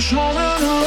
Schalen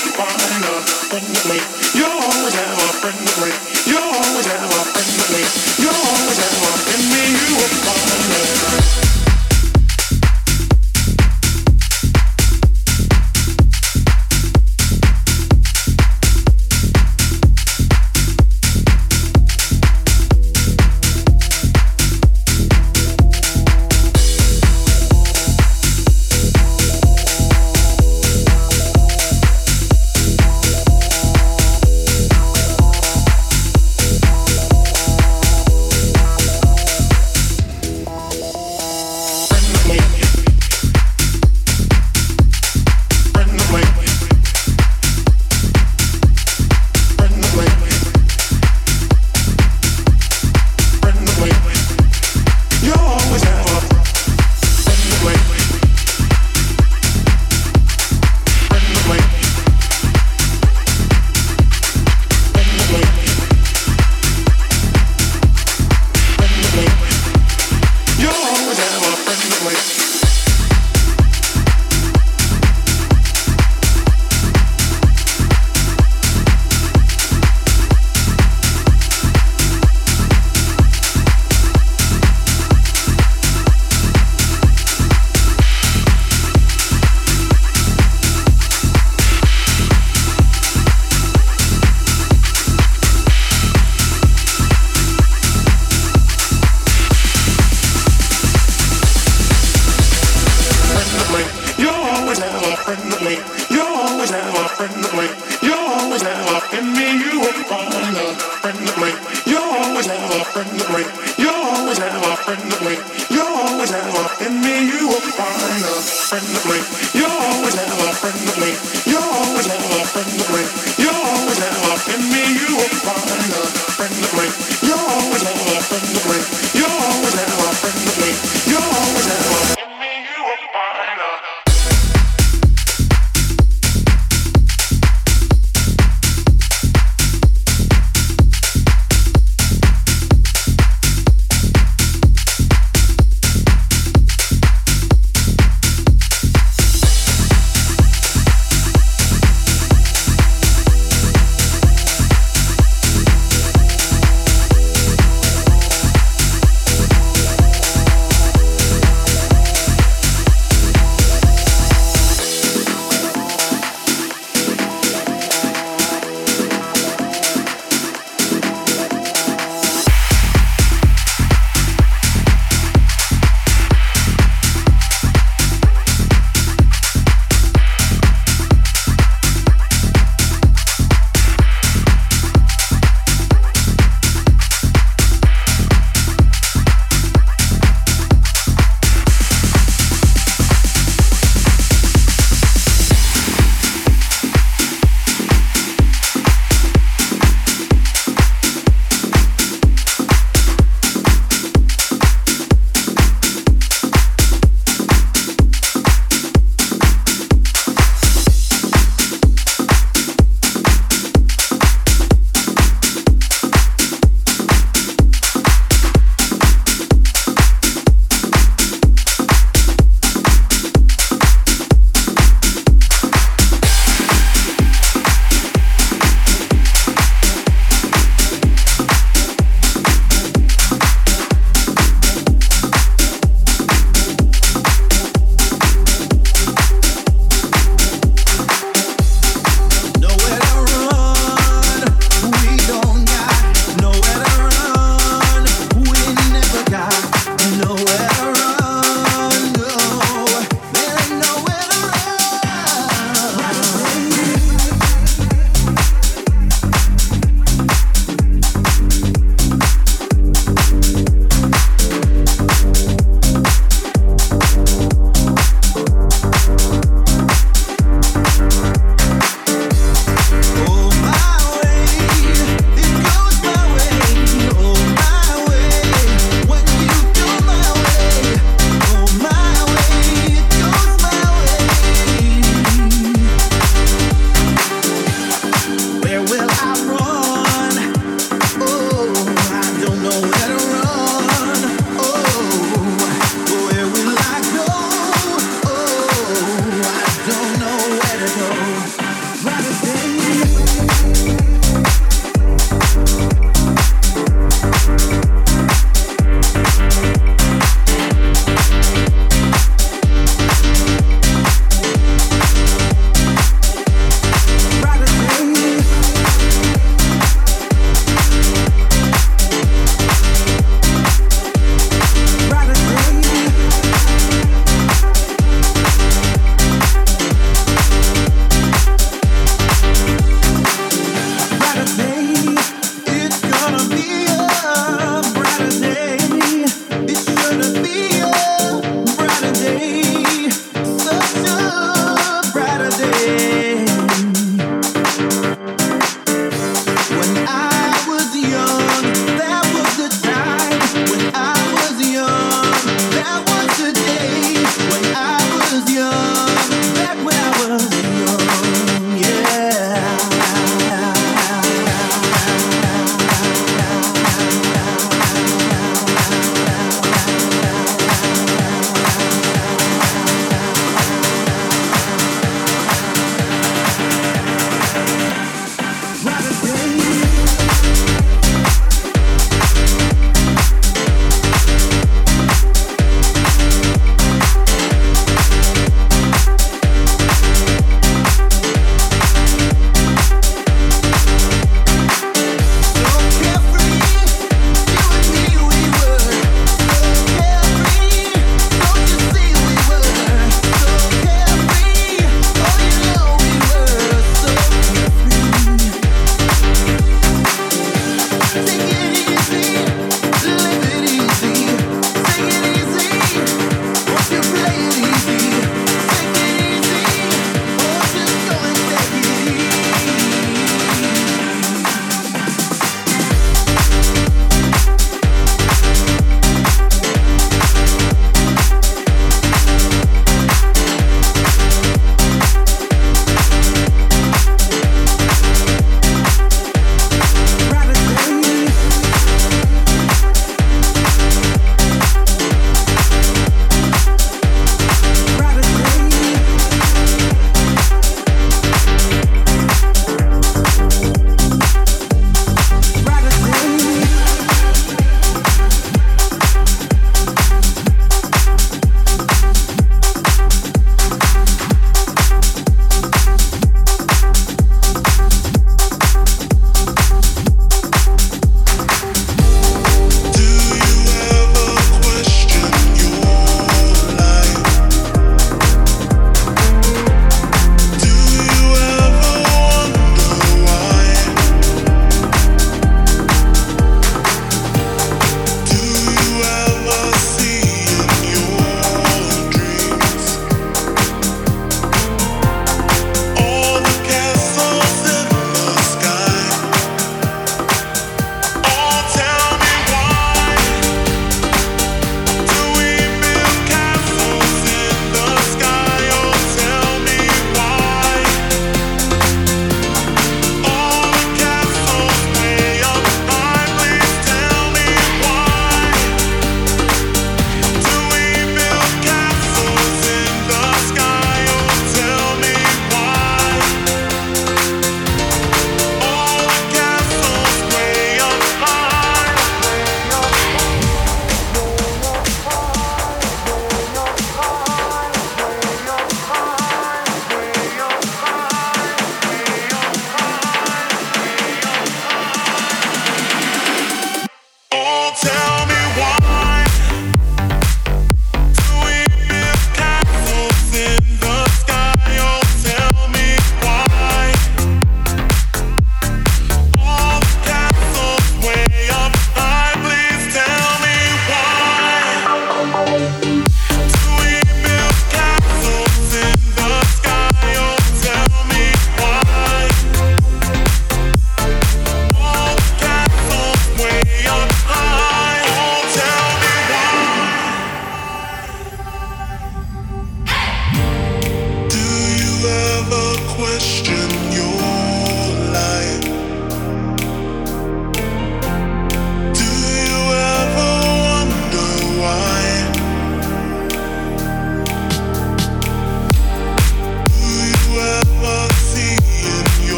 find us when you make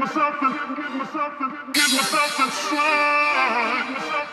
pushing me harder to take give further. I'll